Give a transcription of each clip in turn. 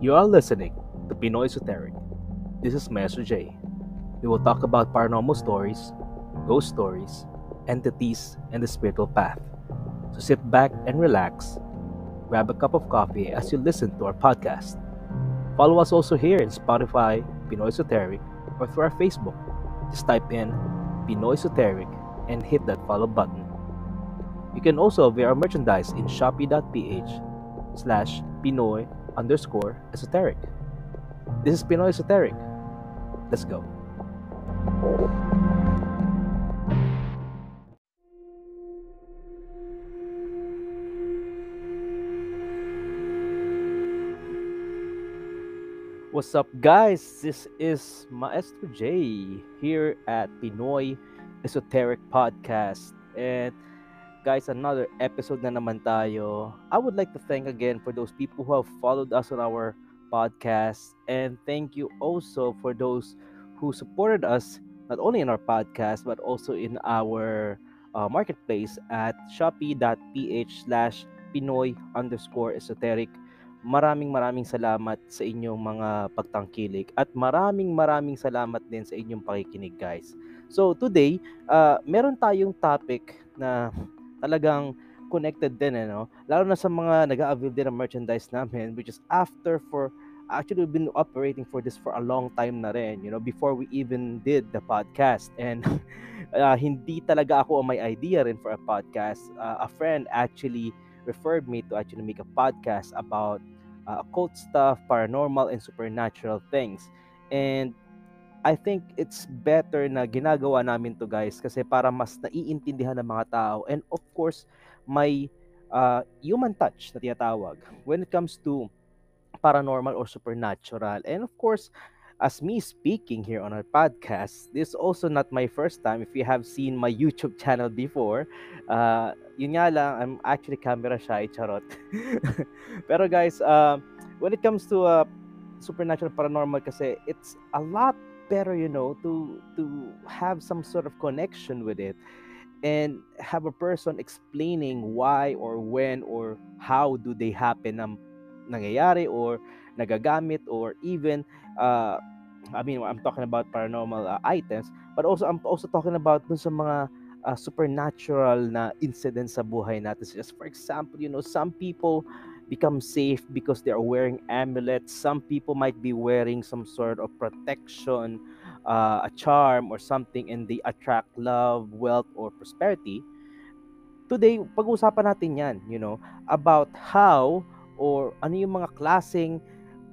You are listening to Pinoy Esoteric. This is Master J. We will talk about paranormal stories, ghost stories, entities, and the spiritual path. So sit back and relax, grab a cup of coffee as you listen to our podcast. Follow us also here in Spotify, Pinoy Esoteric, or through our Facebook. Just type in Pinoy Esoteric and hit that follow button. You can also view our merchandise in shopee.ph slash Pinoy underscore esoteric. This is Pinoy Esoteric. Let's go. What's up, guys? This is Maestro J here at Pinoy Esoteric Podcast. And guys, another episode na naman tayo. I would like to thank again for those people who have followed us on our podcast. And thank you also for those who supported us not only in our podcast but also in our uh, marketplace at shopee.ph slash Pinoy underscore esoteric maraming maraming salamat sa inyong mga pagtangkilik at maraming maraming salamat din sa inyong pakikinig guys. So today, uh, meron tayong topic na talagang connected din eh, no? Lalo na sa mga nag-avail din ng merchandise namin which is after for actually we've been operating for this for a long time na rin, you know, before we even did the podcast and uh, hindi talaga ako may idea rin for a podcast. Uh, a friend actually referred me to actually make a podcast about uh, occult stuff, paranormal, and supernatural things. And I think it's better na ginagawa namin to guys kasi para mas naiintindihan ng mga tao and of course may uh, human touch na tinatawag when it comes to paranormal or supernatural and of course as me speaking here on our podcast, this is also not my first time. If you have seen my YouTube channel before, uh, yun nga lang, I'm actually camera shy, charot. Pero guys, uh, when it comes to uh, supernatural paranormal kasi, it's a lot better, you know, to to have some sort of connection with it and have a person explaining why or when or how do they happen na nangyayari or nagagamit or even uh, I mean I'm talking about paranormal uh, items but also I'm also talking about dun sa mga uh, supernatural na incidents sa buhay natin. Just for example you know some people become safe because they are wearing amulets some people might be wearing some sort of protection uh, a charm or something and they attract love wealth or prosperity today pag-uusapan natin yan you know about how or ano yung mga klaseng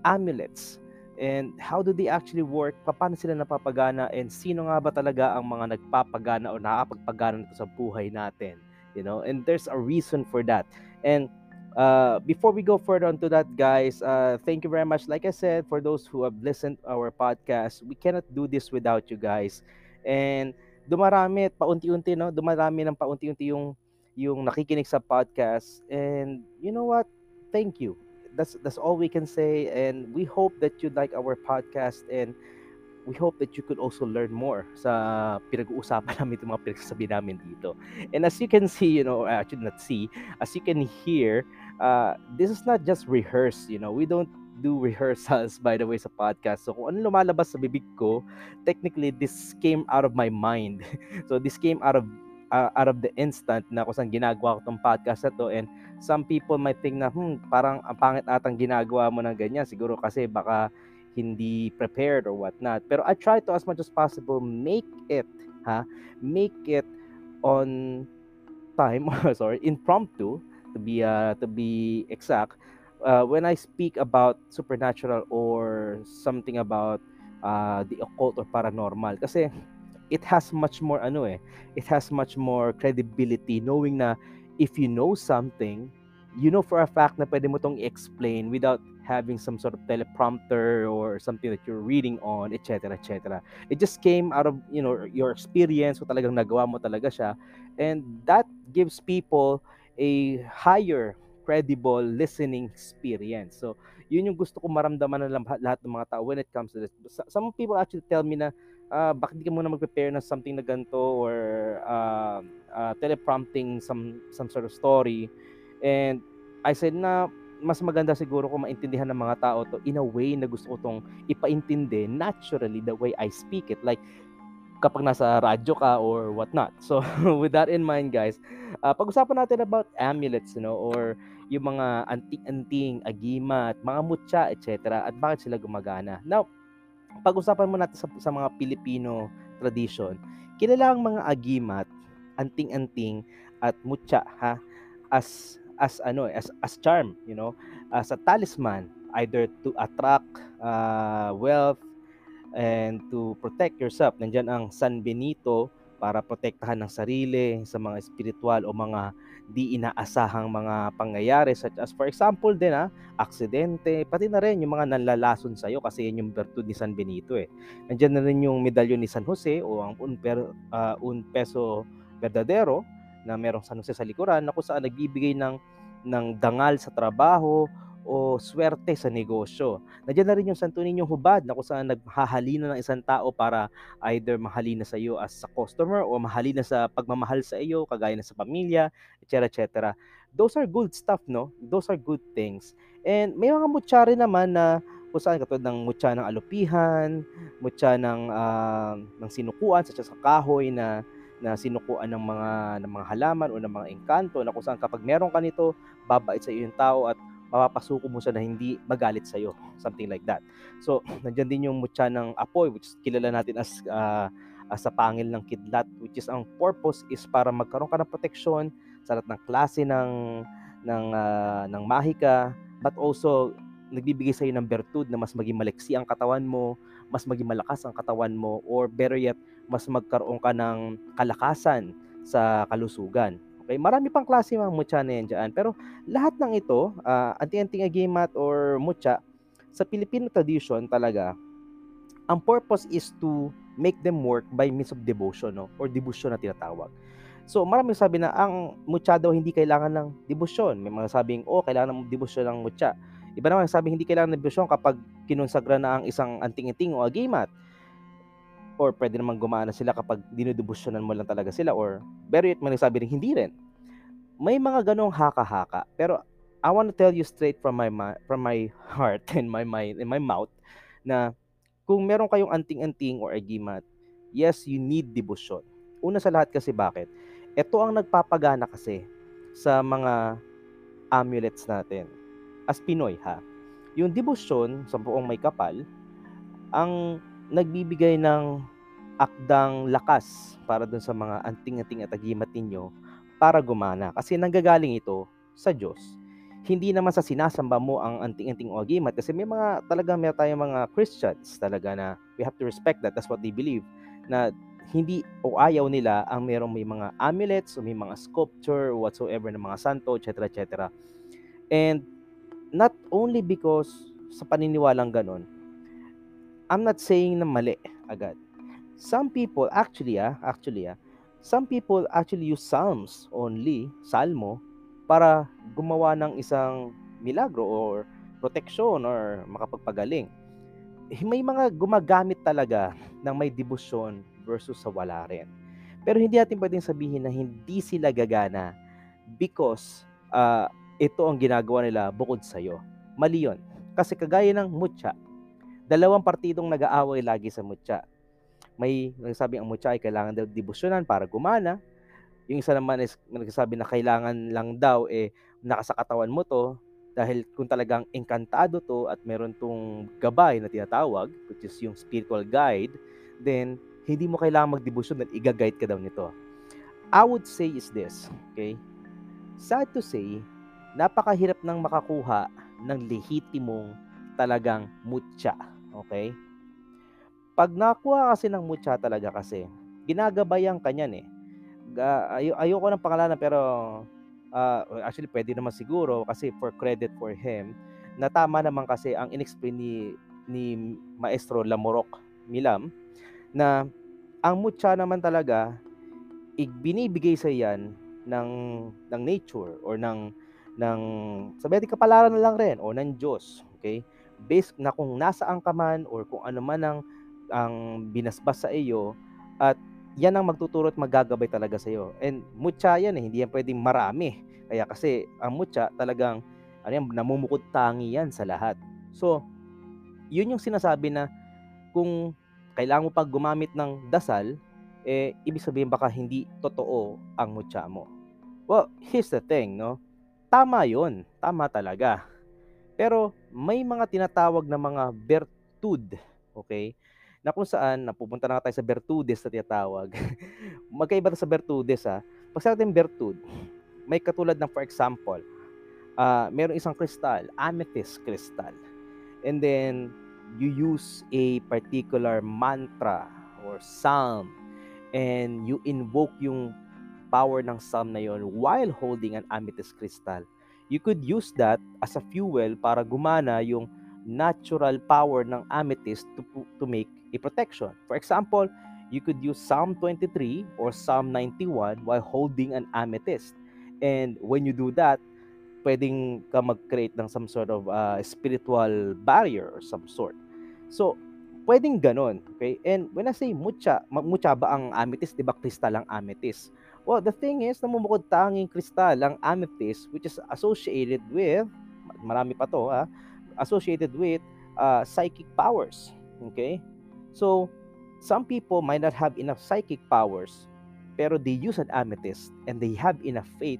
amulets and how do they actually work, paano sila napapagana, and sino nga ba talaga ang mga nagpapagana o nakapagpagana nito sa buhay natin. You know, and there's a reason for that. And uh, before we go further on to that, guys, uh, thank you very much. Like I said, for those who have listened our podcast, we cannot do this without you guys. And dumarami at paunti-unti, no? Dumarami ng paunti-unti yung yung nakikinig sa podcast. And you know what? Thank you that's that's all we can say and we hope that you like our podcast and we hope that you could also learn more sa pinag-uusapan namin itong mga pinagsasabi namin dito. And as you can see, you know, actually not see, as you can hear, uh, this is not just rehearsed, you know, we don't do rehearsals by the way sa podcast. So kung ano lumalabas sa bibig ko, technically this came out of my mind. so this came out of uh, out of the instant na kung saan ginagawa ko tong podcast na to and some people might think na hmm, parang ang pangit atang ginagawa mo ng ganyan siguro kasi baka hindi prepared or what not pero I try to as much as possible make it ha make it on time sorry impromptu to be uh, to be exact uh, when I speak about supernatural or something about uh, the occult or paranormal kasi it has much more ano eh, it has much more credibility knowing na if you know something, you know for a fact na pwede mo tong explain without having some sort of teleprompter or something that you're reading on, etc., etc. It just came out of, you know, your experience, so talagang nagawa mo talaga siya. And that gives people a higher credible listening experience. So, yun yung gusto ko maramdaman ng lahat ng mga tao when it comes to this. Some people actually tell me na uh, bakit di ka muna mag-prepare ng something na ganito or uh, uh, teleprompting some some sort of story and I said na mas maganda siguro kung maintindihan ng mga tao to in a way na gusto ko tong ipaintindi naturally the way I speak it. Like, kapag nasa radyo ka or whatnot. So, with that in mind, guys, uh, pag-usapan natin about amulets, you know, or yung mga anting-anting, agimat, mga mutya, etc. At bakit sila gumagana. Now, pag-usapan mo natin sa, sa mga Filipino tradition, kilala ang mga agimat, anting-anting, at mutya, ha, as as ano as as charm you know as a talisman either to attract uh, wealth and to protect yourself nandiyan ang San Benito para protektahan ng sarili sa mga spiritual o mga di inaasahang mga pangyayari such as for example din ha, aksidente, pati na rin yung mga nanlalason sa iyo kasi yan yung virtud ni San Benito eh. Nandiyan na rin yung medalyon ni San Jose o ang un, per, uh, un peso verdadero na merong San Jose sa likuran na kung saan nagbibigay ng ng dangal sa trabaho o swerte sa negosyo. Nandiyan na rin yung Santo Niño Hubad na kung saan naghahalina ng isang tao para either mahalina sa iyo as a customer o mahalina sa pagmamahal sa iyo, kagaya na sa pamilya, etc. etc. Those are good stuff, no? Those are good things. And may mga mutya rin naman na kung saan katulad ng mutya ng alupihan, mutya ng, uh, ng sinukuan, such as kahoy na na sinukuan ng mga ng mga halaman o ng mga engkanto na kung saan kapag meron ka nito, babait sa iyo yung tao at mapapasuko mo siya na hindi magalit sa iyo, something like that. So, nandiyan din yung mutya ng apoy which kilala natin as uh, as sa pangil ng kidlat which is ang purpose is para magkaroon ka ng proteksyon sa lahat ng klase ng ng uh, ng mahika but also nagbibigay sa iyo ng bertud na mas maging maliksi ang katawan mo, mas maging malakas ang katawan mo or better yet mas magkaroon ka ng kalakasan sa kalusugan. Okay, marami pang klase mga mutya na yan dyan. Pero lahat ng ito, uh, anti-anting agimat or mutya, sa Filipino tradition talaga, ang purpose is to make them work by means of devotion no? or devotion na tinatawag. So, maraming sabi na ang mutya daw hindi kailangan ng devotion. May mga sabing, oh, kailangan ng devotion ng mutya. Iba naman sabi hindi kailangan ng devotion kapag kinonsagra na ang isang anting-anting o agimat or pwede naman gumana sila kapag dinudubusyonan mo lang talaga sila or very yet may nagsabi rin hindi rin. May mga ganong haka-haka pero I want to tell you straight from my from my heart and my mind and my mouth na kung meron kayong anting-anting or agimat, yes, you need devotion. Una sa lahat kasi bakit? Ito ang nagpapagana kasi sa mga amulets natin. As Pinoy ha. Yung devotion sa buong may kapal, ang nagbibigay ng akdang lakas para dun sa mga anting-anting at agimat ninyo para gumana. Kasi nanggagaling ito sa Diyos. Hindi naman sa sinasamba mo ang anting-anting o agimat kasi may mga talaga may tayong mga Christians talaga na we have to respect that. That's what they believe. Na hindi o ayaw nila ang merong may mga amulets o may mga sculpture whatsoever ng mga santo, etc. etc. And not only because sa paniniwalang ganon, I'm not saying na mali agad. Some people actually ah, actually ah, some people actually use psalms only, salmo para gumawa ng isang milagro or protection or makapagpagaling. Eh, may mga gumagamit talaga ng may debosyon versus sa wala rin. Pero hindi natin pwedeng sabihin na hindi sila gagana because uh, ito ang ginagawa nila bukod sa iyo. Mali yun. Kasi kagaya ng mutya, dalawang partidong nag-aaway lagi sa mutya. May nagsasabi ang mutya ay kailangan daw debosyonan para gumana. Yung isa naman is nagsasabi na kailangan lang daw eh nakasakatawan mo to dahil kung talagang engkantado to at meron tong gabay na tinatawag, which is yung spiritual guide, then hindi mo kailangan magdebosyon at i-guide ka daw nito. I would say is this, okay? Sad to say, napakahirap nang makakuha ng lehitimong talagang mutya Okay? Pag nakuha kasi ng mutya talaga kasi, ginagabayan ka niyan eh. Ay- ayoko ng pangalanan pero uh, actually pwede naman siguro kasi for credit for him na tama naman kasi ang inexplain ni ni Maestro Lamorok Milam na ang mutya naman talaga ibinibigay sa yan ng ng nature or ng ng sabi kapalaran na lang rin o ng Diyos okay based na kung nasaan ka man or kung ano man ang ang binasbas sa iyo at yan ang magtuturo at magagabay talaga sa iyo. And mutya yan eh, hindi yan pwedeng marami. Kaya kasi ang mutya talagang ano yan, namumukod tangi yan sa lahat. So, yun yung sinasabi na kung kailangan mo pag gumamit ng dasal, eh, ibig sabihin baka hindi totoo ang mutya mo. Well, here's the thing, no? Tama yun. Tama talaga. Pero may mga tinatawag na mga bertud, okay? Na kung saan, napupunta na tayo sa bertudes na tinatawag. Magkaiba sa bertudes, ha? Pag sa ating bertud, may katulad ng, for example, uh, meron isang kristal, amethyst crystal. And then, you use a particular mantra or psalm and you invoke yung power ng psalm na yon while holding an amethyst crystal. You could use that as a fuel para gumana yung natural power ng amethyst to, to make a protection. For example, you could use Psalm 23 or Psalm 91 while holding an amethyst. And when you do that, pwedeng ka mag-create ng some sort of uh, spiritual barrier or some sort. So, pwedeng ganon. Okay? And when I say mucha, mucha ba ang amethyst? Di ba kristal ang amethyst? Well, the thing is, namumukod tanging kristal ang amethyst which is associated with, marami pa to ha, associated with uh, psychic powers. Okay? So, some people might not have enough psychic powers, pero they use an amethyst and they have enough faith,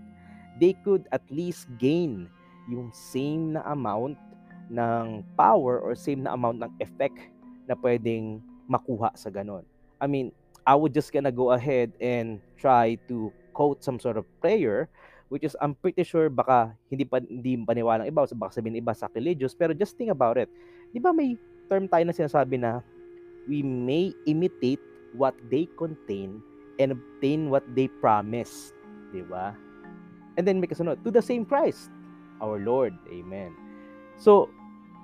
they could at least gain yung same na amount ng power or same na amount ng effect na pwedeng makuha sa ganon. I mean, I would just gonna go ahead and try to quote some sort of prayer which is I'm pretty sure baka hindi pa hindi paniwalang iba o baka sabihin iba sacrilegious pero just think about it. 'Di ba may term tayo na sinasabi na we may imitate what they contain and obtain what they promise, 'di ba? And then may kasunod, to the same Christ, our Lord. Amen. So,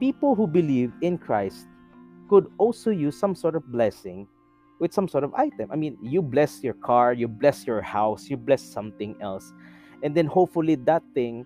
people who believe in Christ could also use some sort of blessing with some sort of item. I mean, you bless your car, you bless your house, you bless something else. And then hopefully that thing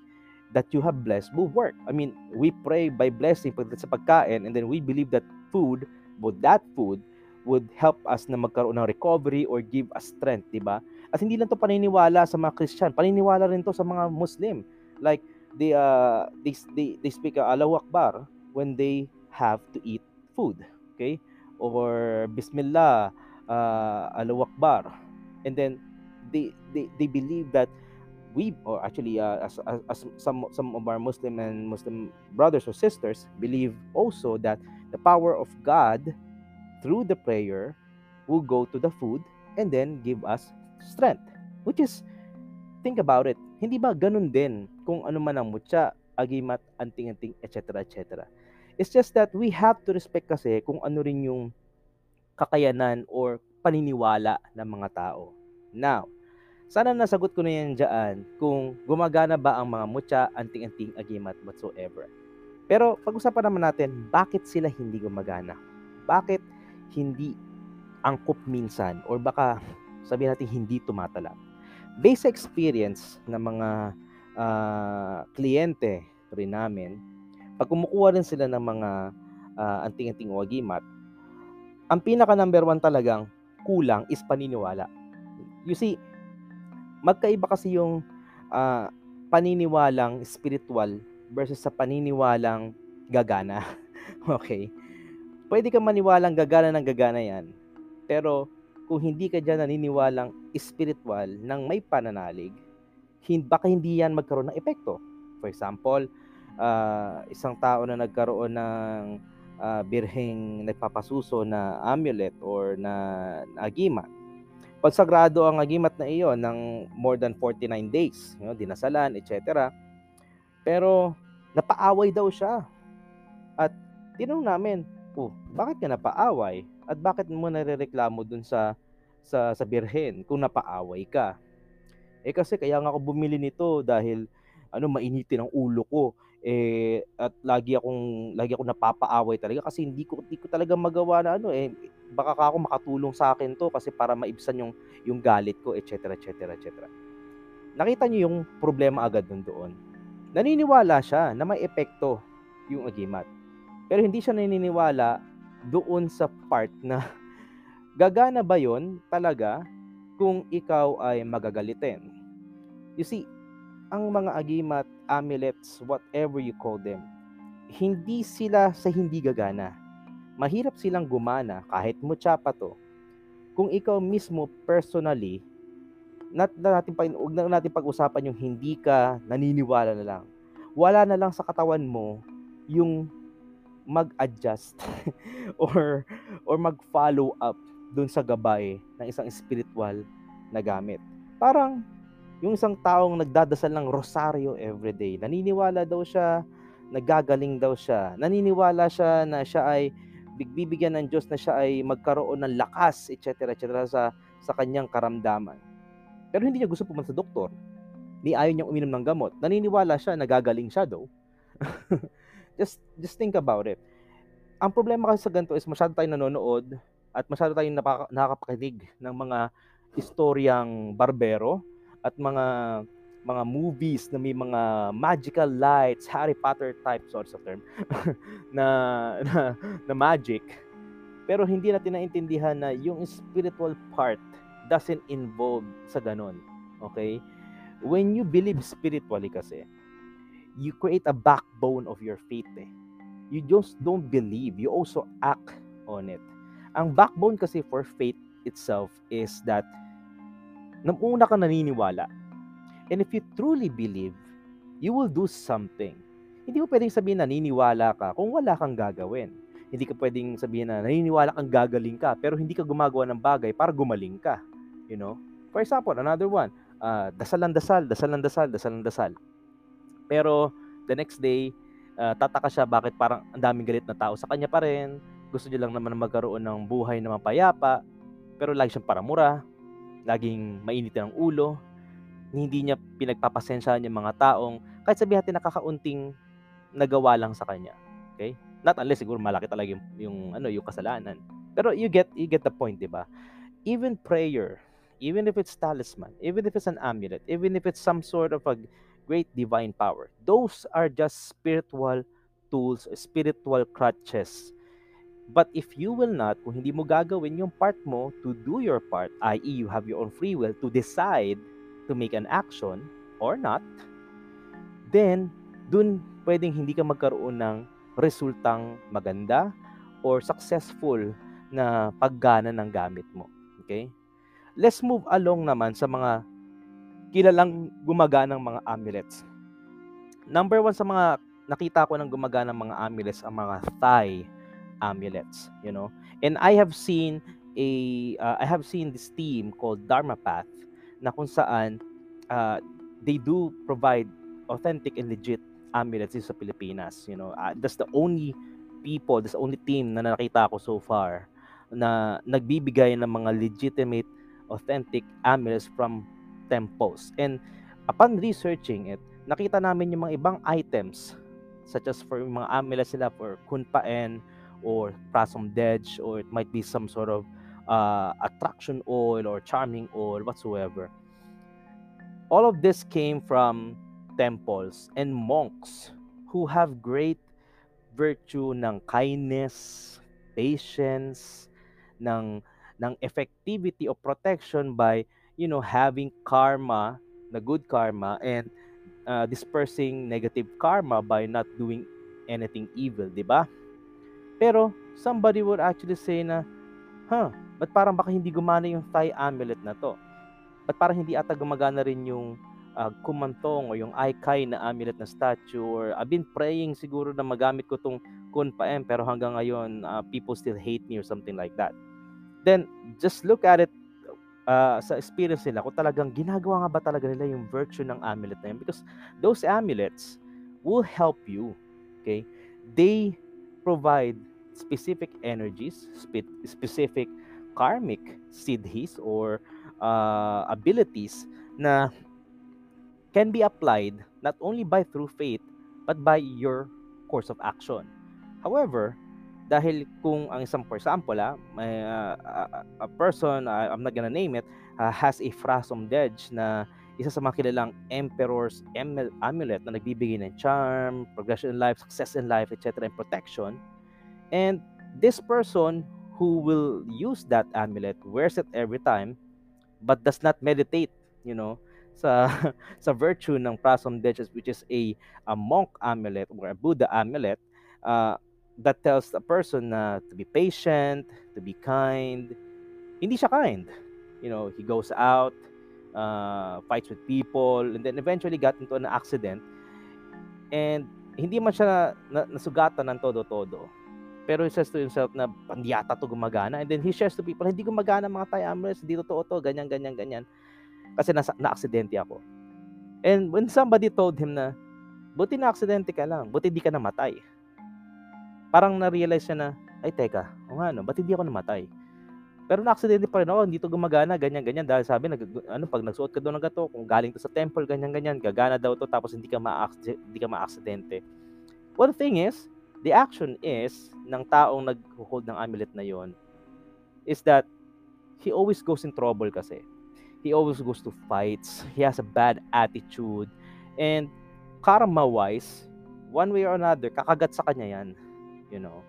that you have blessed will work. I mean, we pray by blessing sa pagkain and then we believe that food, but that food would help us na magkaroon ng recovery or give us strength, di ba? At hindi lang to paniniwala sa mga Christian, paniniwala rin to sa mga Muslim. Like they uh they they, they speak uh, Allahu Akbar when they have to eat food, okay? Or Bismillah uh, Allahu Akbar. And then they, they, they believe that we, or actually uh, as, as, as some, some of our Muslim and Muslim brothers or sisters believe also that the power of God through the prayer will go to the food and then give us strength. Which is, think about it, hindi ba ganun din kung ano man ang mutya, agimat, anting-anting, etc. etc. It's just that we have to respect kasi kung ano rin yung kakayanan or paniniwala ng mga tao. Now, sana nasagot ko na yan dyan kung gumagana ba ang mga mutya, anting-anting, agimat, whatsoever. Pero pag-usapan naman natin, bakit sila hindi gumagana? Bakit hindi angkop minsan or baka sabihin natin hindi tumatala? Based experience ng mga uh, kliyente rin namin, pag kumukuha rin sila ng mga uh, anting-anting o agimat, ang pinaka number one talagang kulang is paniniwala. You see, magkaiba kasi yung uh, paniniwalang spiritual versus sa paniniwalang gagana. okay? Pwede ka maniwalang gagana ng gagana yan. Pero kung hindi ka dyan naniniwalang spiritual ng may pananalig, hindi, baka hindi yan magkaroon ng epekto. For example, uh, isang tao na nagkaroon ng uh, birheng nagpapasuso na amulet or na, na agimat. Pagsagrado ang agimat na iyon ng more than 49 days, you know, dinasalan, etc. Pero napaaway daw siya. At tinanong namin, oh, bakit ka napaaway? At bakit mo narereklamo dun sa sa sa birhen kung napaaway ka? Eh kasi kaya nga ako bumili nito dahil ano mainitin ang ulo ko eh at lagi akong lagi akong napapaaway talaga kasi hindi ko hindi ko talaga magawa na ano eh baka ka ako makatulong sa akin to kasi para maibsan yung yung galit ko etc etc etc. Nakita niyo yung problema agad dun doon. Naniniwala siya na may epekto yung agimat. Pero hindi siya naniniwala doon sa part na gagana ba yon talaga kung ikaw ay magagalitin. You see, ang mga agimat, amulets, whatever you call them, hindi sila sa hindi gagana. Mahirap silang gumana kahit mutya pa to. Kung ikaw mismo personally, nat na natin pa na natin pag-usapan yung hindi ka naniniwala na lang. Wala na lang sa katawan mo yung mag-adjust or or mag-follow up dun sa gabay ng isang spiritual na gamit. Parang yung isang taong nagdadasal ng rosaryo everyday, naniniwala daw siya, nagagaling daw siya, naniniwala siya na siya ay bibigyan ng Diyos na siya ay magkaroon ng lakas, etc. etc. sa sa kanyang karamdaman. Pero hindi niya gusto pumunta sa doktor. Ni ayaw niyang uminom ng gamot. Naniniwala siya, nagagaling siya daw. just just think about it. Ang problema kasi sa ganito is masyado tayong nanonood at masyado tayong napaka- nakakapakinig ng mga istoryang barbero at mga mga movies na may mga magical lights, Harry Potter type sorts of term na, na na magic. Pero hindi natin naintindihan na yung spiritual part doesn't involve sa ganun. Okay? When you believe spiritually kasi, you create a backbone of your faith eh. You just don't believe, you also act on it. Ang backbone kasi for faith itself is that nang una ka naniniwala. And if you truly believe, you will do something. Hindi mo pwedeng sabihin na naniniwala ka kung wala kang gagawin. Hindi ka pwedeng sabihin na naniniwala kang gagaling ka pero hindi ka gumagawa ng bagay para gumaling ka. You know? For example, another one, uh, dasal ng dasal, dasal ng dasal, dasal ng dasal. Pero the next day, uh, tataka siya bakit parang ang daming galit na tao sa kanya pa rin. Gusto niya lang naman magkaroon ng buhay na mapayapa. Pero lagi siyang paramura, laging mainit ng ulo, hindi niya pinagpapasensyahan yung mga taong kahit sabihin natin nakakaunting nagawa lang sa kanya. Okay? Not unless siguro malaki talaga yung, yung ano yung kasalanan. Pero you get you get the point, 'di ba? Even prayer, even if it's talisman, even if it's an amulet, even if it's some sort of a great divine power, those are just spiritual tools, spiritual crutches. But if you will not, kung hindi mo gagawin yung part mo to do your part, i.e. you have your own free will to decide to make an action or not, then dun pwedeng hindi ka magkaroon ng resultang maganda or successful na paggana ng gamit mo. Okay? let's move along naman sa mga kilalang gumaganang mga amulets. Number one sa mga nakita ko ng gumaganang mga amulets ang mga Thai amulets, you know. And I have seen a uh, I have seen this team called Dharma Path na kung saan uh, they do provide authentic and legit amulets sa Pilipinas, you know. Uh, that's the only people, that's the only team na nakita ko so far na nagbibigay ng mga legitimate authentic amulets from temples. And upon researching it, nakita namin yung mga ibang items such as for mga amulets sila for kunpaen or prasom dej or it might be some sort of uh, attraction oil or charming oil whatsoever. All of this came from temples and monks who have great virtue ng kindness, patience, ng ng effectivity of protection by you know having karma the good karma and uh, dispersing negative karma by not doing anything evil, di ba? Pero somebody would actually say na, huh, but parang baka hindi gumana yung Thai amulet na to? But parang hindi ata gumagana rin yung uh, kumantong o yung Aikai na amulet na statue or I've been praying siguro na magamit ko tong Kunpaem pero hanggang ngayon uh, people still hate me or something like that. Then just look at it uh, sa experience nila kung talagang ginagawa nga ba talaga nila yung virtue ng amulet na yun. Because those amulets will help you okay? They provide specific energies spe- specific karmic siddhis or uh, abilities na can be applied not only by through faith but by your course of action. However dahil kung ang isang for example ah, may, uh, a, a person uh, I'm not gonna name it uh, has a frasum dej na isa sa mga kilalang emperor's amulet na nagbibigay ng charm, progression in life, success in life, etc. and protection. And this person who will use that amulet wears it every time but does not meditate, you know, sa sa virtue ng Prasam Deches which is a a monk amulet or a Buddha amulet uh, that tells a person na to be patient, to be kind. Hindi siya kind. You know, he goes out, uh, fights with people, and then eventually got into an accident. And hindi man siya na, nasugatan ng todo-todo. Pero he says to himself na hindi yata to gumagana. And then he shares to people, hindi gumagana mga Thai amulets, hindi totoo to, ganyan, ganyan, ganyan. Kasi nasa, na-aksidente ako. And when somebody told him na, buti na-aksidente ka lang, buti di ka namatay. Parang na-realize siya na, ay teka, o nga no, ba't hindi ako namatay? Pero na-aksidente pa rin ako, hindi to gumagana, ganyan-ganyan. Dahil sabi, nag, ano, pag nagsuot ka doon ng gato, kung galing to sa temple, ganyan-ganyan, gagana daw to, tapos hindi ka ma-aksidente. Ma well, the thing is, the action is, ng taong nag-hold ng amulet na yon is that he always goes in trouble kasi. He always goes to fights. He has a bad attitude. And karma-wise, one way or another, kakagat sa kanya yan. You know?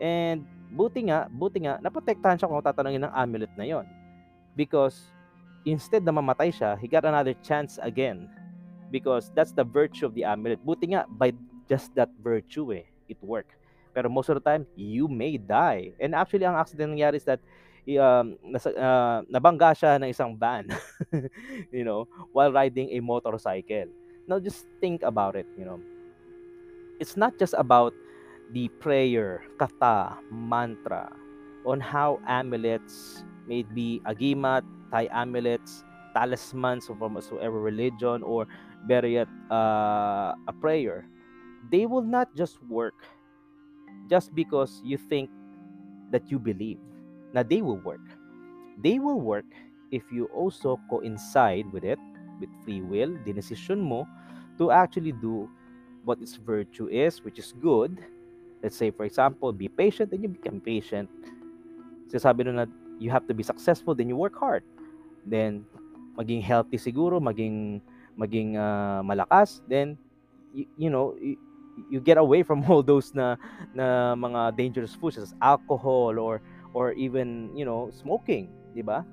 And buti nga, buti nga, naprotektahan siya kung tatanungin ng amulet na yon. Because instead na mamatay siya, he got another chance again. Because that's the virtue of the amulet. Buti nga, by just that virtue eh, it work. Pero most of the time, you may die. And actually, ang accident nangyari is that um, nasa, uh, nabangga siya ng isang van, you know, while riding a motorcycle. Now, just think about it, you know. It's not just about the prayer, kata, mantra, on how amulets, may be agimat, Thai amulets, talismans from whatsoever religion, or better yet, uh, a prayer, they will not just work just because you think that you believe. Now, they will work. They will work if you also coincide with it, with free will, the decision mo, to actually do what its virtue is, which is good, Let's say, for example, be patient, then you become patient. Sasabi nun na you have to be successful, then you work hard. Then, maging healthy siguro, maging maging uh, malakas, then you, you know, you, you get away from all those na na mga dangerous foods as alcohol or or even, you know, smoking, 'di ba?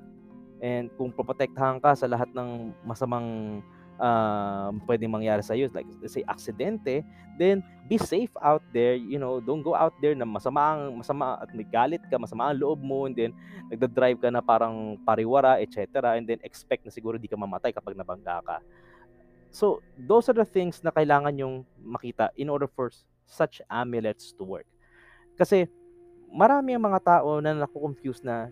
And kung poprotektahan ka sa lahat ng masamang uh, pwedeng mangyari sa iyo like let's say aksidente then be safe out there you know don't go out there na masama ang masama at may galit ka masama ang loob mo and then nagda-drive ka na parang pariwara etc and then expect na siguro di ka mamatay kapag nabangga ka. So those are the things na kailangan yung makita in order for such amulets to work. Kasi marami ang mga tao na naku-confuse na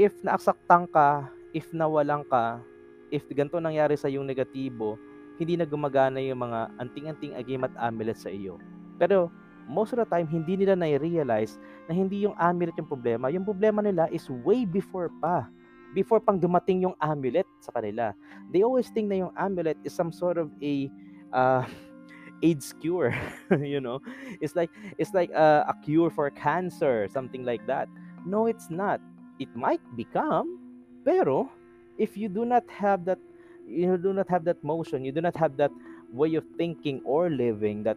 if naasaktan ka if nawalan ka if ganito nangyari sa yung negatibo, hindi na gumagana yung mga anting-anting agim at amulet sa iyo. Pero most of the time, hindi nila na-realize na hindi yung amulet yung problema. Yung problema nila is way before pa. Before pang dumating yung amulet sa kanila. They always think na yung amulet is some sort of a uh, AIDS cure, you know. It's like it's like a, a cure for cancer, something like that. No, it's not. It might become, pero if you do not have that you do not have that motion you do not have that way of thinking or living that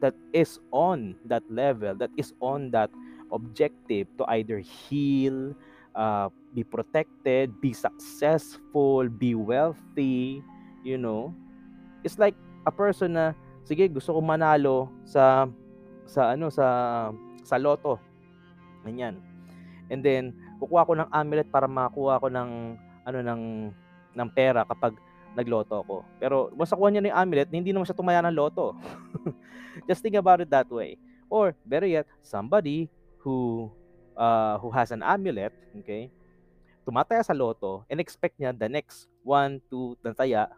that is on that level that is on that objective to either heal uh, be protected be successful be wealthy you know. It's like a person na sige gusto ko manalo sa sa ano sa sa loto. Ganyan. And then kukuha ko ng amulet para makuha ko ng ano ng ng pera kapag nagloto ako. Pero once nakuha niya na yung amulet, hindi naman siya tumaya ng loto. Just think about it that way. Or better yet, somebody who uh, who has an amulet, okay, tumataya sa loto and expect niya the next one, two, taya,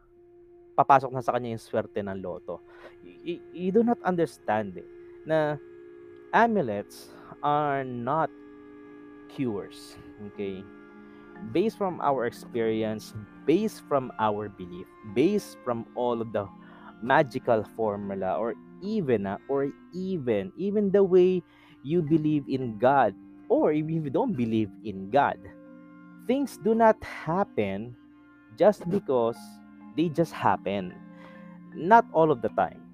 papasok na sa kanya yung swerte ng loto. You, you do not understand it, na amulets are not cures. Okay? Based from our experience, based from our belief, based from all of the magical formula or even uh, or even even the way you believe in God or if you don't believe in God. Things do not happen just because they just happen. Not all of the time.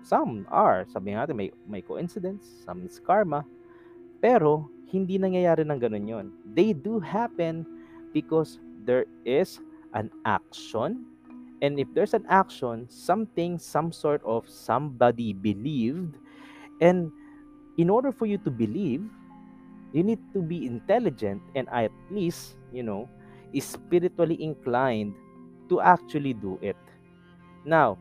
Some are, sabi natin, may, may coincidence, some is karma, pero hindi nangyayari ng ganun yon. They do happen because there is an action And if there's an action, something, some sort of somebody believed, and in order for you to believe, you need to be intelligent and at least, you know, spiritually inclined to actually do it. Now,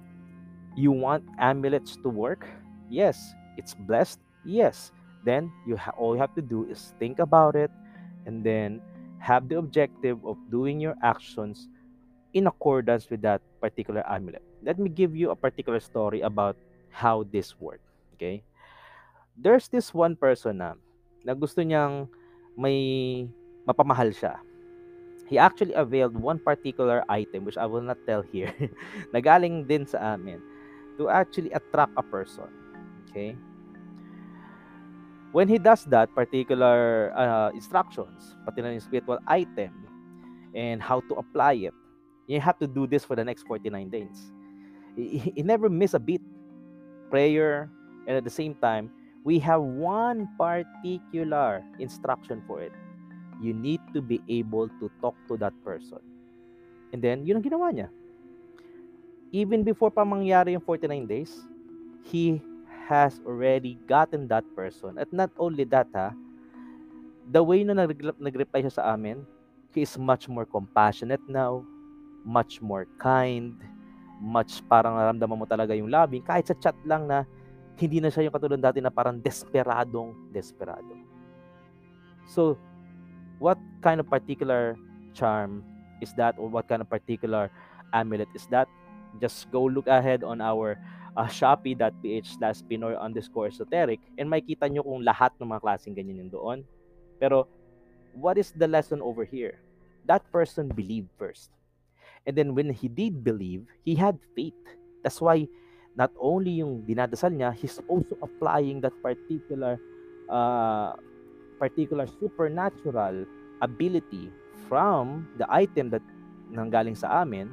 you want amulets to work? Yes. It's blessed? Yes. Then you ha- all you have to do is think about it and then have the objective of doing your actions in accordance with that particular amulet. Let me give you a particular story about how this works. Okay? There's this one person na, na gusto niyang may mapamahal siya. He actually availed one particular item which I will not tell here. Nagaling din sa amin to actually attract a person. Okay? When he does that particular uh, instructions, pati na yung spiritual item, and how to apply it, you have to do this for the next 49 days. He, he never miss a beat. Prayer, and at the same time, we have one particular instruction for it. You need to be able to talk to that person. And then, yun ang ginawa niya. Even before pa mangyari yung 49 days, he has already gotten that person. At not only that, ha, the way na nag-reply siya sa amin, he is much more compassionate now, much more kind, much parang naramdaman mo talaga yung loving, kahit sa chat lang na hindi na siya yung katulad dati na parang desperadong desperado. So, what kind of particular charm is that or what kind of particular amulet is that? Just go look ahead on our uh, shopee.ph slash pinoy underscore esoteric and makita nyo kung lahat ng mga klaseng ganyan yung doon. Pero, what is the lesson over here? That person believed first. And then when he did believe, he had faith. That's why not only yung dinadasal niya, he's also applying that particular uh, particular supernatural ability from the item that nanggaling sa amin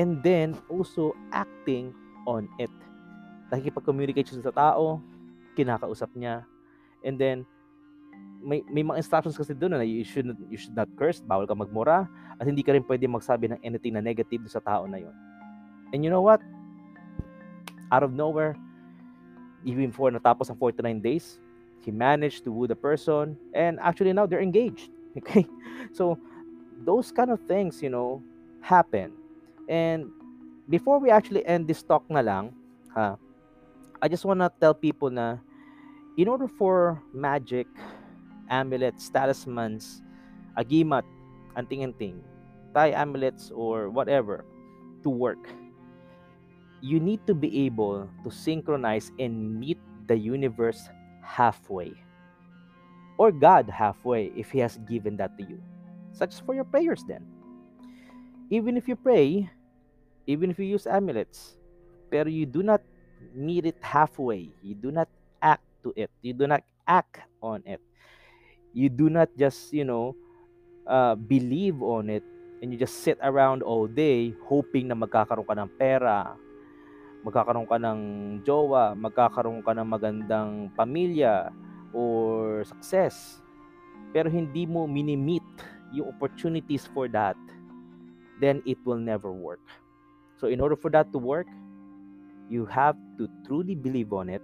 and then also acting on it. Nakikipag-communicate siya sa tao, kinakausap niya, and then may may mga instructions kasi doon na you should you should not curse, bawal ka magmura at hindi ka rin pwede magsabi ng anything na negative sa tao na yon. And you know what? Out of nowhere, even before natapos ang 49 days, he managed to woo the person and actually now they're engaged. Okay? So those kind of things, you know, happen. And before we actually end this talk na lang, ha, I just want to tell people na in order for magic amulets, talismans, agimat, anting-anting, Thai amulets, or whatever to work, you need to be able to synchronize and meet the universe halfway. Or God halfway if He has given that to you. Such for your prayers, then. Even if you pray, even if you use amulets, pero you do not meet it halfway, you do not act to it, you do not act on it, you do not just you know uh, believe on it and you just sit around all day hoping na magkakaroon ka ng pera magkakaroon ka ng jowa magkakaroon ka ng magandang pamilya or success. Pero hindi mo minimit yung opportunities for that then it will never work. So in order for that to work you have to truly believe on it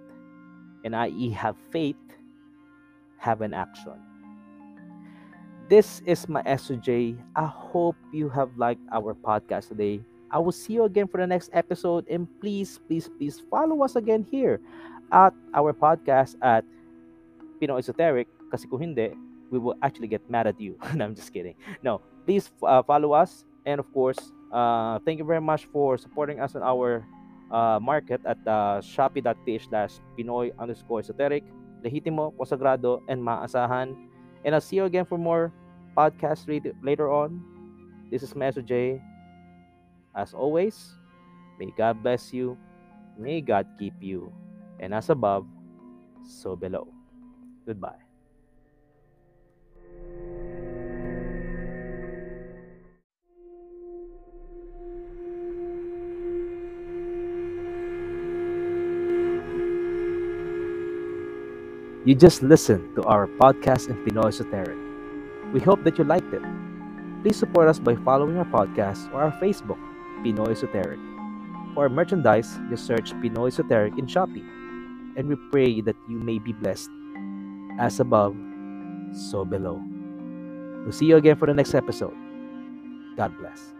and i.e. have faith have an action this is my SJ. I hope you have liked our podcast today. I will see you again for the next episode. And please, please, please follow us again here at our podcast at Pinoy Esoteric. Kasi kung hindi, we will actually get mad at you. no, I'm just kidding. No, please uh, follow us. And of course, uh, thank you very much for supporting us on our uh, market at uh, shopee.ph slash Pinoy underscore esoteric. Lehitimo, konsagrado, and maasahan. And I'll see you again for more podcast later on. This is Master J. As always, may God bless you, may God keep you, and as above, so below. Goodbye. You just listened to our podcast in Pinoy Esoteric. We hope that you liked it. Please support us by following our podcast or our Facebook. Pinoy Esoteric. For merchandise, just search Pinoy Esoteric in Shopee. And we pray that you may be blessed as above, so below. We'll see you again for the next episode. God bless.